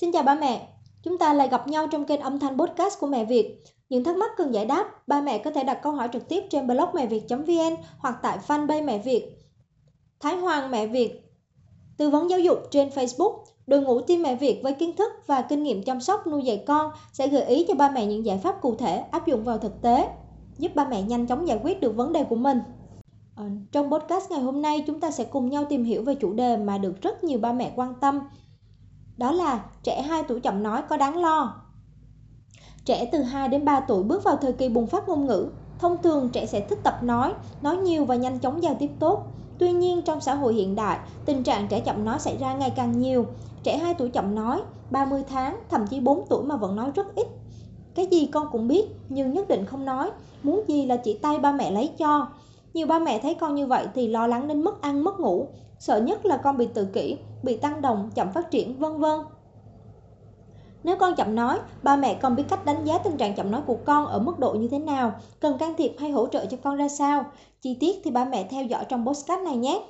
Xin chào ba mẹ, chúng ta lại gặp nhau trong kênh âm thanh podcast của Mẹ Việt. Những thắc mắc cần giải đáp, ba mẹ có thể đặt câu hỏi trực tiếp trên blog mẹ việt.vn hoặc tại fanpage Mẹ Việt. Thái Hoàng Mẹ Việt Tư vấn giáo dục trên Facebook, đội ngũ team Mẹ Việt với kiến thức và kinh nghiệm chăm sóc nuôi dạy con sẽ gợi ý cho ba mẹ những giải pháp cụ thể áp dụng vào thực tế, giúp ba mẹ nhanh chóng giải quyết được vấn đề của mình. Ờ, trong podcast ngày hôm nay chúng ta sẽ cùng nhau tìm hiểu về chủ đề mà được rất nhiều ba mẹ quan tâm đó là trẻ 2 tuổi chậm nói có đáng lo. Trẻ từ 2 đến 3 tuổi bước vào thời kỳ bùng phát ngôn ngữ. Thông thường trẻ sẽ thích tập nói, nói nhiều và nhanh chóng giao tiếp tốt. Tuy nhiên trong xã hội hiện đại, tình trạng trẻ chậm nói xảy ra ngày càng nhiều. Trẻ 2 tuổi chậm nói, 30 tháng, thậm chí 4 tuổi mà vẫn nói rất ít. Cái gì con cũng biết, nhưng nhất định không nói. Muốn gì là chỉ tay ba mẹ lấy cho. Nhiều ba mẹ thấy con như vậy thì lo lắng đến mất ăn mất ngủ, sợ nhất là con bị tự kỷ, bị tăng đồng, chậm phát triển, vân vân. Nếu con chậm nói, ba mẹ cần biết cách đánh giá tình trạng chậm nói của con ở mức độ như thế nào, cần can thiệp hay hỗ trợ cho con ra sao. Chi tiết thì ba mẹ theo dõi trong postcard này nhé.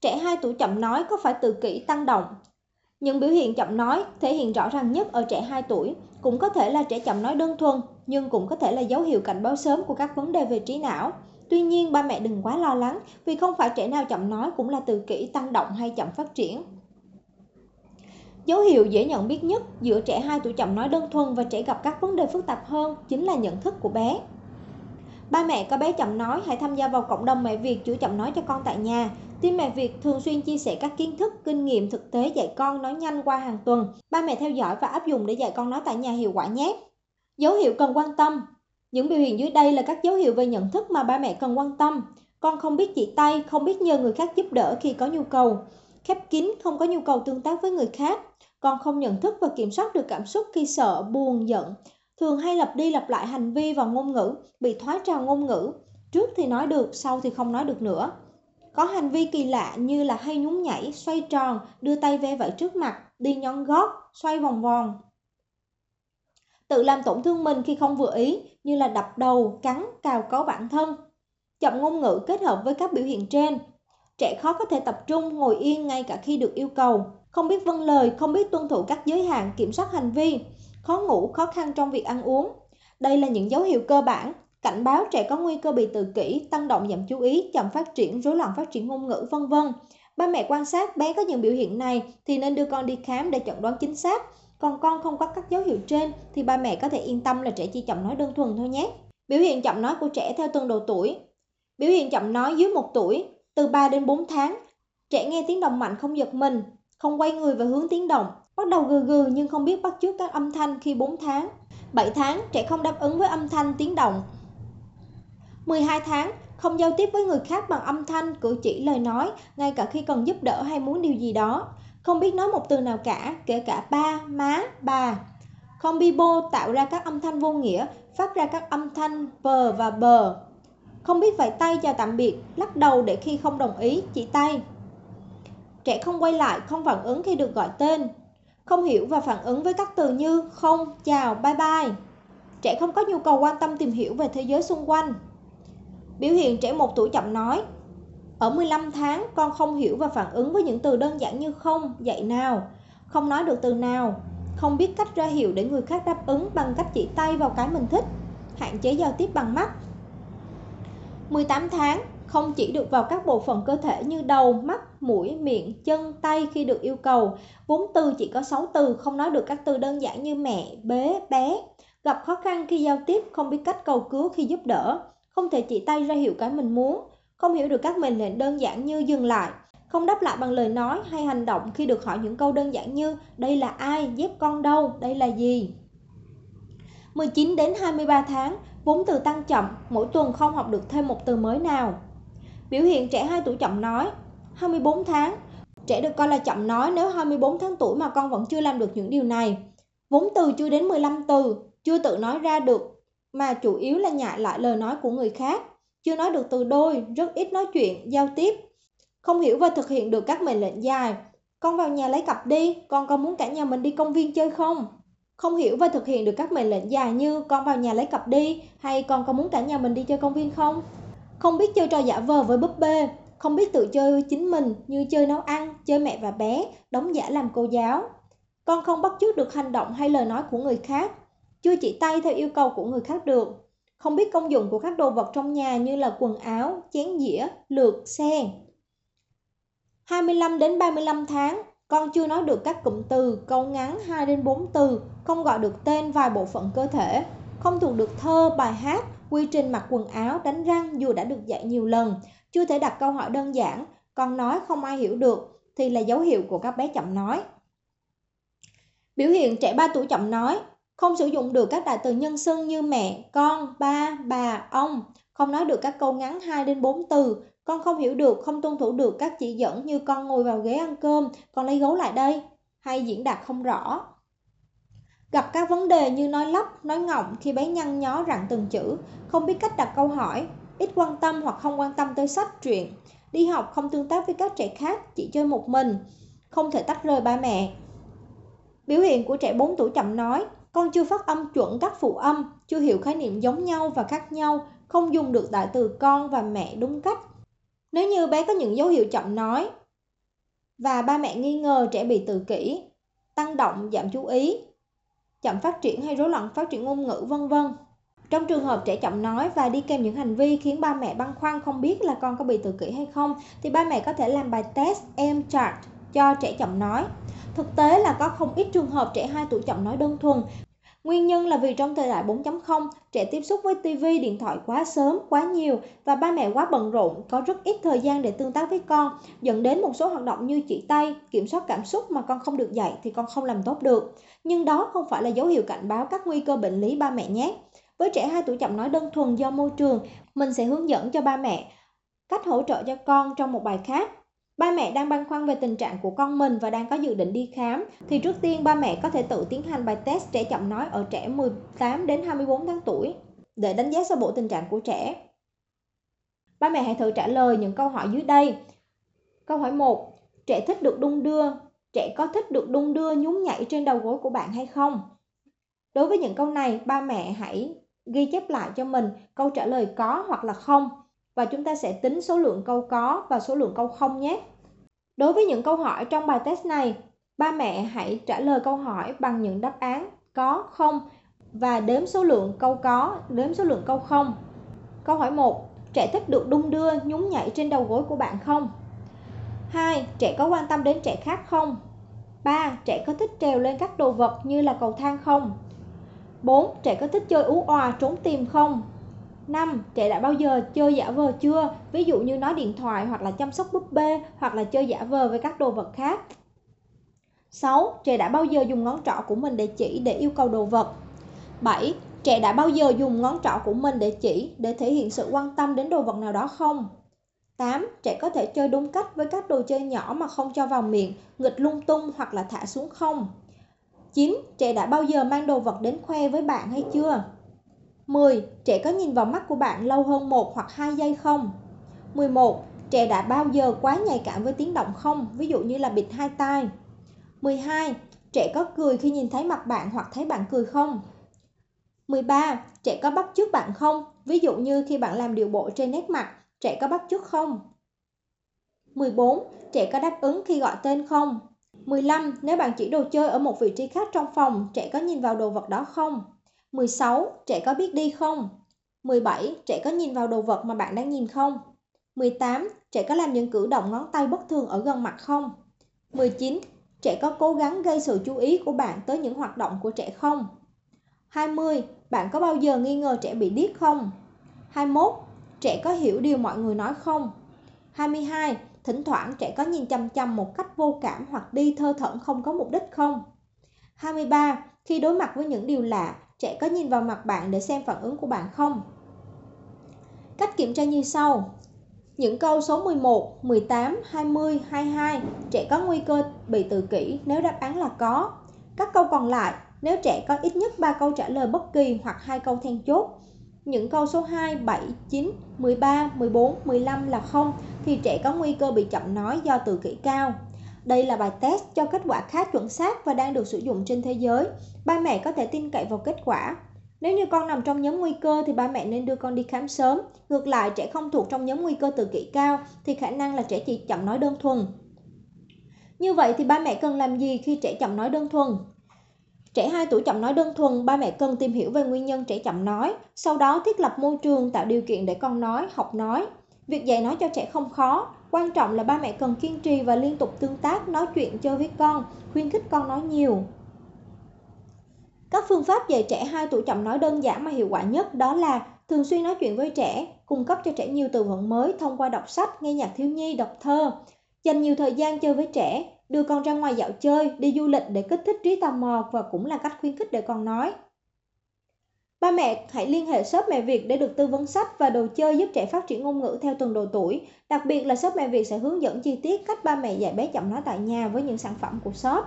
Trẻ 2 tuổi chậm nói có phải tự kỷ tăng động? Những biểu hiện chậm nói thể hiện rõ ràng nhất ở trẻ 2 tuổi, cũng có thể là trẻ chậm nói đơn thuần, nhưng cũng có thể là dấu hiệu cảnh báo sớm của các vấn đề về trí não. Tuy nhiên, ba mẹ đừng quá lo lắng vì không phải trẻ nào chậm nói cũng là tự kỷ tăng động hay chậm phát triển. Dấu hiệu dễ nhận biết nhất giữa trẻ 2 tuổi chậm nói đơn thuần và trẻ gặp các vấn đề phức tạp hơn chính là nhận thức của bé. Ba mẹ có bé chậm nói hãy tham gia vào cộng đồng mẹ Việt chữa chậm nói cho con tại nhà. Team mẹ Việt thường xuyên chia sẻ các kiến thức, kinh nghiệm thực tế dạy con nói nhanh qua hàng tuần. Ba mẹ theo dõi và áp dụng để dạy con nói tại nhà hiệu quả nhé. Dấu hiệu cần quan tâm những biểu hiện dưới đây là các dấu hiệu về nhận thức mà ba mẹ cần quan tâm. Con không biết chỉ tay, không biết nhờ người khác giúp đỡ khi có nhu cầu. Khép kín, không có nhu cầu tương tác với người khác. Con không nhận thức và kiểm soát được cảm xúc khi sợ, buồn, giận. Thường hay lặp đi lặp lại hành vi và ngôn ngữ, bị thoái trào ngôn ngữ. Trước thì nói được, sau thì không nói được nữa. Có hành vi kỳ lạ như là hay nhún nhảy, xoay tròn, đưa tay ve vẩy trước mặt, đi nhón gót, xoay vòng vòng, tự làm tổn thương mình khi không vừa ý như là đập đầu, cắn, cào cấu bản thân. Chậm ngôn ngữ kết hợp với các biểu hiện trên. Trẻ khó có thể tập trung, ngồi yên ngay cả khi được yêu cầu. Không biết vâng lời, không biết tuân thủ các giới hạn, kiểm soát hành vi. Khó ngủ, khó khăn trong việc ăn uống. Đây là những dấu hiệu cơ bản, cảnh báo trẻ có nguy cơ bị tự kỷ, tăng động giảm chú ý, chậm phát triển, rối loạn phát triển ngôn ngữ, vân vân. Ba mẹ quan sát bé có những biểu hiện này thì nên đưa con đi khám để chẩn đoán chính xác còn con không có các dấu hiệu trên thì ba mẹ có thể yên tâm là trẻ chỉ chậm nói đơn thuần thôi nhé. Biểu hiện chậm nói của trẻ theo từng độ tuổi. Biểu hiện chậm nói dưới 1 tuổi, từ 3 đến 4 tháng. Trẻ nghe tiếng động mạnh không giật mình, không quay người và hướng tiếng động, bắt đầu gừ gừ nhưng không biết bắt chước các âm thanh khi 4 tháng. 7 tháng, trẻ không đáp ứng với âm thanh tiếng động. 12 tháng, không giao tiếp với người khác bằng âm thanh, cử chỉ, lời nói, ngay cả khi cần giúp đỡ hay muốn điều gì đó không biết nói một từ nào cả, kể cả ba, má, bà. Không bi bô tạo ra các âm thanh vô nghĩa, phát ra các âm thanh bờ và bờ. Không biết vẫy tay chào tạm biệt, lắc đầu để khi không đồng ý, chỉ tay. Trẻ không quay lại, không phản ứng khi được gọi tên. Không hiểu và phản ứng với các từ như không, chào, bye bye. Trẻ không có nhu cầu quan tâm tìm hiểu về thế giới xung quanh. Biểu hiện trẻ một tuổi chậm nói, ở 15 tháng, con không hiểu và phản ứng với những từ đơn giản như không, dạy nào, không nói được từ nào, không biết cách ra hiệu để người khác đáp ứng bằng cách chỉ tay vào cái mình thích, hạn chế giao tiếp bằng mắt. 18 tháng, không chỉ được vào các bộ phận cơ thể như đầu, mắt, mũi, miệng, chân, tay khi được yêu cầu. Vốn từ chỉ có 6 từ, không nói được các từ đơn giản như mẹ, bế, bé. Gặp khó khăn khi giao tiếp, không biết cách cầu cứu khi giúp đỡ, không thể chỉ tay ra hiệu cái mình muốn, không hiểu được các mệnh lệnh đơn giản như dừng lại, không đáp lại bằng lời nói hay hành động khi được hỏi những câu đơn giản như đây là ai, dép con đâu, đây là gì. 19 đến 23 tháng, vốn từ tăng chậm, mỗi tuần không học được thêm một từ mới nào. Biểu hiện trẻ 2 tuổi chậm nói, 24 tháng, trẻ được coi là chậm nói nếu 24 tháng tuổi mà con vẫn chưa làm được những điều này. Vốn từ chưa đến 15 từ, chưa tự nói ra được, mà chủ yếu là nhại lại lời nói của người khác chưa nói được từ đôi, rất ít nói chuyện, giao tiếp. Không hiểu và thực hiện được các mệnh lệnh dài. Con vào nhà lấy cặp đi, con có muốn cả nhà mình đi công viên chơi không? Không hiểu và thực hiện được các mệnh lệnh dài như con vào nhà lấy cặp đi hay con có muốn cả nhà mình đi chơi công viên không? Không biết chơi trò giả vờ với búp bê, không biết tự chơi chính mình như chơi nấu ăn, chơi mẹ và bé, đóng giả làm cô giáo. Con không bắt chước được hành động hay lời nói của người khác. Chưa chỉ tay theo yêu cầu của người khác được. Không biết công dụng của các đồ vật trong nhà như là quần áo, chén dĩa, lược, xe. 25 đến 35 tháng, con chưa nói được các cụm từ, câu ngắn 2 đến 4 từ, không gọi được tên vài bộ phận cơ thể, không thuộc được thơ, bài hát, quy trình mặc quần áo, đánh răng dù đã được dạy nhiều lần, chưa thể đặt câu hỏi đơn giản, con nói không ai hiểu được thì là dấu hiệu của các bé chậm nói. Biểu hiện trẻ 3 tuổi chậm nói, không sử dụng được các đại từ nhân xưng như mẹ, con, ba, bà, ông, không nói được các câu ngắn 2 đến 4 từ, con không hiểu được, không tuân thủ được các chỉ dẫn như con ngồi vào ghế ăn cơm, con lấy gấu lại đây, hay diễn đạt không rõ. Gặp các vấn đề như nói lắp, nói ngọng khi bé nhăn nhó rặn từng chữ, không biết cách đặt câu hỏi, ít quan tâm hoặc không quan tâm tới sách truyện, đi học không tương tác với các trẻ khác, chỉ chơi một mình, không thể tách rời ba mẹ. Biểu hiện của trẻ 4 tuổi chậm nói, con chưa phát âm chuẩn các phụ âm, chưa hiểu khái niệm giống nhau và khác nhau, không dùng được đại từ con và mẹ đúng cách. Nếu như bé có những dấu hiệu chậm nói và ba mẹ nghi ngờ trẻ bị tự kỷ, tăng động, giảm chú ý, chậm phát triển hay rối loạn phát triển ngôn ngữ vân vân. Trong trường hợp trẻ chậm nói và đi kèm những hành vi khiến ba mẹ băn khoăn không biết là con có bị tự kỷ hay không thì ba mẹ có thể làm bài test em chart cho trẻ chậm nói. Thực tế là có không ít trường hợp trẻ 2 tuổi chậm nói đơn thuần Nguyên nhân là vì trong thời đại 4.0, trẻ tiếp xúc với TV, điện thoại quá sớm, quá nhiều và ba mẹ quá bận rộn, có rất ít thời gian để tương tác với con, dẫn đến một số hoạt động như chỉ tay, kiểm soát cảm xúc mà con không được dạy thì con không làm tốt được. Nhưng đó không phải là dấu hiệu cảnh báo các nguy cơ bệnh lý ba mẹ nhé. Với trẻ 2 tuổi chậm nói đơn thuần do môi trường, mình sẽ hướng dẫn cho ba mẹ cách hỗ trợ cho con trong một bài khác. Ba mẹ đang băn khoăn về tình trạng của con mình và đang có dự định đi khám thì trước tiên ba mẹ có thể tự tiến hành bài test trẻ chậm nói ở trẻ 18 đến 24 tháng tuổi để đánh giá sơ bộ tình trạng của trẻ. Ba mẹ hãy thử trả lời những câu hỏi dưới đây. Câu hỏi 1. Trẻ thích được đung đưa. Trẻ có thích được đung đưa nhún nhảy trên đầu gối của bạn hay không? Đối với những câu này, ba mẹ hãy ghi chép lại cho mình câu trả lời có hoặc là không và chúng ta sẽ tính số lượng câu có và số lượng câu không nhé. Đối với những câu hỏi trong bài test này, ba mẹ hãy trả lời câu hỏi bằng những đáp án có, không và đếm số lượng câu có, đếm số lượng câu không. Câu hỏi 1. Trẻ thích được đung đưa, nhún nhảy trên đầu gối của bạn không? 2. Trẻ có quan tâm đến trẻ khác không? 3. Trẻ có thích trèo lên các đồ vật như là cầu thang không? 4. Trẻ có thích chơi ú òa trốn tìm không? 5. Trẻ đã bao giờ chơi giả vờ chưa? Ví dụ như nói điện thoại hoặc là chăm sóc búp bê hoặc là chơi giả vờ với các đồ vật khác. 6. Trẻ đã bao giờ dùng ngón trỏ của mình để chỉ để yêu cầu đồ vật. 7. Trẻ đã bao giờ dùng ngón trỏ của mình để chỉ để thể hiện sự quan tâm đến đồ vật nào đó không? 8. Trẻ có thể chơi đúng cách với các đồ chơi nhỏ mà không cho vào miệng, nghịch lung tung hoặc là thả xuống không? 9. Trẻ đã bao giờ mang đồ vật đến khoe với bạn hay chưa? 10. Trẻ có nhìn vào mắt của bạn lâu hơn 1 hoặc 2 giây không? 11. Trẻ đã bao giờ quá nhạy cảm với tiếng động không? Ví dụ như là bịt hai tai. 12. Trẻ có cười khi nhìn thấy mặt bạn hoặc thấy bạn cười không? 13. Trẻ có bắt chước bạn không? Ví dụ như khi bạn làm điều bộ trên nét mặt, trẻ có bắt chước không? 14. Trẻ có đáp ứng khi gọi tên không? 15. Nếu bạn chỉ đồ chơi ở một vị trí khác trong phòng, trẻ có nhìn vào đồ vật đó không? 16. Trẻ có biết đi không? 17. Trẻ có nhìn vào đồ vật mà bạn đang nhìn không? 18. Trẻ có làm những cử động ngón tay bất thường ở gần mặt không? 19. Trẻ có cố gắng gây sự chú ý của bạn tới những hoạt động của trẻ không? 20. Bạn có bao giờ nghi ngờ trẻ bị điếc không? 21. Trẻ có hiểu điều mọi người nói không? 22. Thỉnh thoảng trẻ có nhìn chăm chăm một cách vô cảm hoặc đi thơ thẩn không có mục đích không? 23. Khi đối mặt với những điều lạ, trẻ có nhìn vào mặt bạn để xem phản ứng của bạn không? Cách kiểm tra như sau. Những câu số 11, 18, 20, 22, trẻ có nguy cơ bị tự kỷ nếu đáp án là có. Các câu còn lại, nếu trẻ có ít nhất 3 câu trả lời bất kỳ hoặc hai câu then chốt. Những câu số 2, 7, 9, 13, 14, 15 là không thì trẻ có nguy cơ bị chậm nói do tự kỷ cao. Đây là bài test cho kết quả khá chuẩn xác và đang được sử dụng trên thế giới. Ba mẹ có thể tin cậy vào kết quả. Nếu như con nằm trong nhóm nguy cơ thì ba mẹ nên đưa con đi khám sớm. Ngược lại, trẻ không thuộc trong nhóm nguy cơ tự kỷ cao thì khả năng là trẻ chỉ chậm nói đơn thuần. Như vậy thì ba mẹ cần làm gì khi trẻ chậm nói đơn thuần? Trẻ 2 tuổi chậm nói đơn thuần, ba mẹ cần tìm hiểu về nguyên nhân trẻ chậm nói, sau đó thiết lập môi trường tạo điều kiện để con nói, học nói. Việc dạy nói cho trẻ không khó, quan trọng là ba mẹ cần kiên trì và liên tục tương tác, nói chuyện chơi với con, khuyến khích con nói nhiều. Các phương pháp dạy trẻ 2 tuổi chậm nói đơn giản mà hiệu quả nhất đó là thường xuyên nói chuyện với trẻ, cung cấp cho trẻ nhiều từ vựng mới thông qua đọc sách, nghe nhạc thiếu nhi, đọc thơ, dành nhiều thời gian chơi với trẻ, đưa con ra ngoài dạo chơi, đi du lịch để kích thích trí tò mò và cũng là cách khuyến khích để con nói. Ba mẹ hãy liên hệ shop mẹ Việt để được tư vấn sách và đồ chơi giúp trẻ phát triển ngôn ngữ theo từng độ tuổi. Đặc biệt là shop mẹ Việt sẽ hướng dẫn chi tiết cách ba mẹ dạy bé chậm nói tại nhà với những sản phẩm của shop.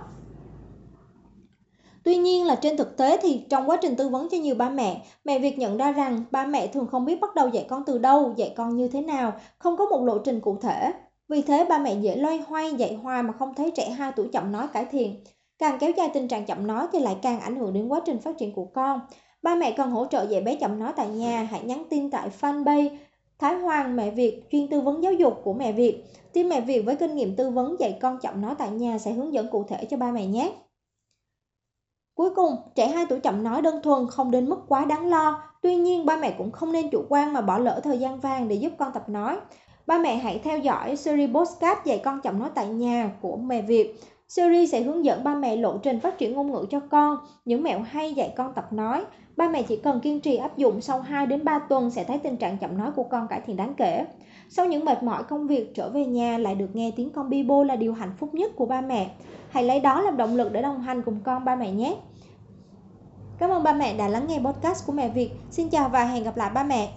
Tuy nhiên là trên thực tế thì trong quá trình tư vấn cho nhiều ba mẹ, mẹ Việt nhận ra rằng ba mẹ thường không biết bắt đầu dạy con từ đâu, dạy con như thế nào, không có một lộ trình cụ thể. Vì thế ba mẹ dễ loay hoay dạy hoài mà không thấy trẻ 2 tuổi chậm nói cải thiện. Càng kéo dài tình trạng chậm nói thì lại càng ảnh hưởng đến quá trình phát triển của con. Ba mẹ cần hỗ trợ dạy bé chậm nói tại nhà, hãy nhắn tin tại fanpage Thái Hoàng Mẹ Việt chuyên tư vấn giáo dục của Mẹ Việt. Team Mẹ Việt với kinh nghiệm tư vấn dạy con chậm nói tại nhà sẽ hướng dẫn cụ thể cho ba mẹ nhé. Cuối cùng, trẻ 2 tuổi chậm nói đơn thuần không đến mức quá đáng lo. Tuy nhiên, ba mẹ cũng không nên chủ quan mà bỏ lỡ thời gian vàng để giúp con tập nói. Ba mẹ hãy theo dõi series podcast dạy con chậm nói tại nhà của Mẹ Việt. Series sẽ hướng dẫn ba mẹ lộ trình phát triển ngôn ngữ cho con, những mẹo hay dạy con tập nói. Ba mẹ chỉ cần kiên trì áp dụng sau 2 đến 3 tuần sẽ thấy tình trạng chậm nói của con cải thiện đáng kể. Sau những mệt mỏi công việc trở về nhà lại được nghe tiếng con Bibo là điều hạnh phúc nhất của ba mẹ. Hãy lấy đó làm động lực để đồng hành cùng con ba mẹ nhé. Cảm ơn ba mẹ đã lắng nghe podcast của mẹ Việt. Xin chào và hẹn gặp lại ba mẹ.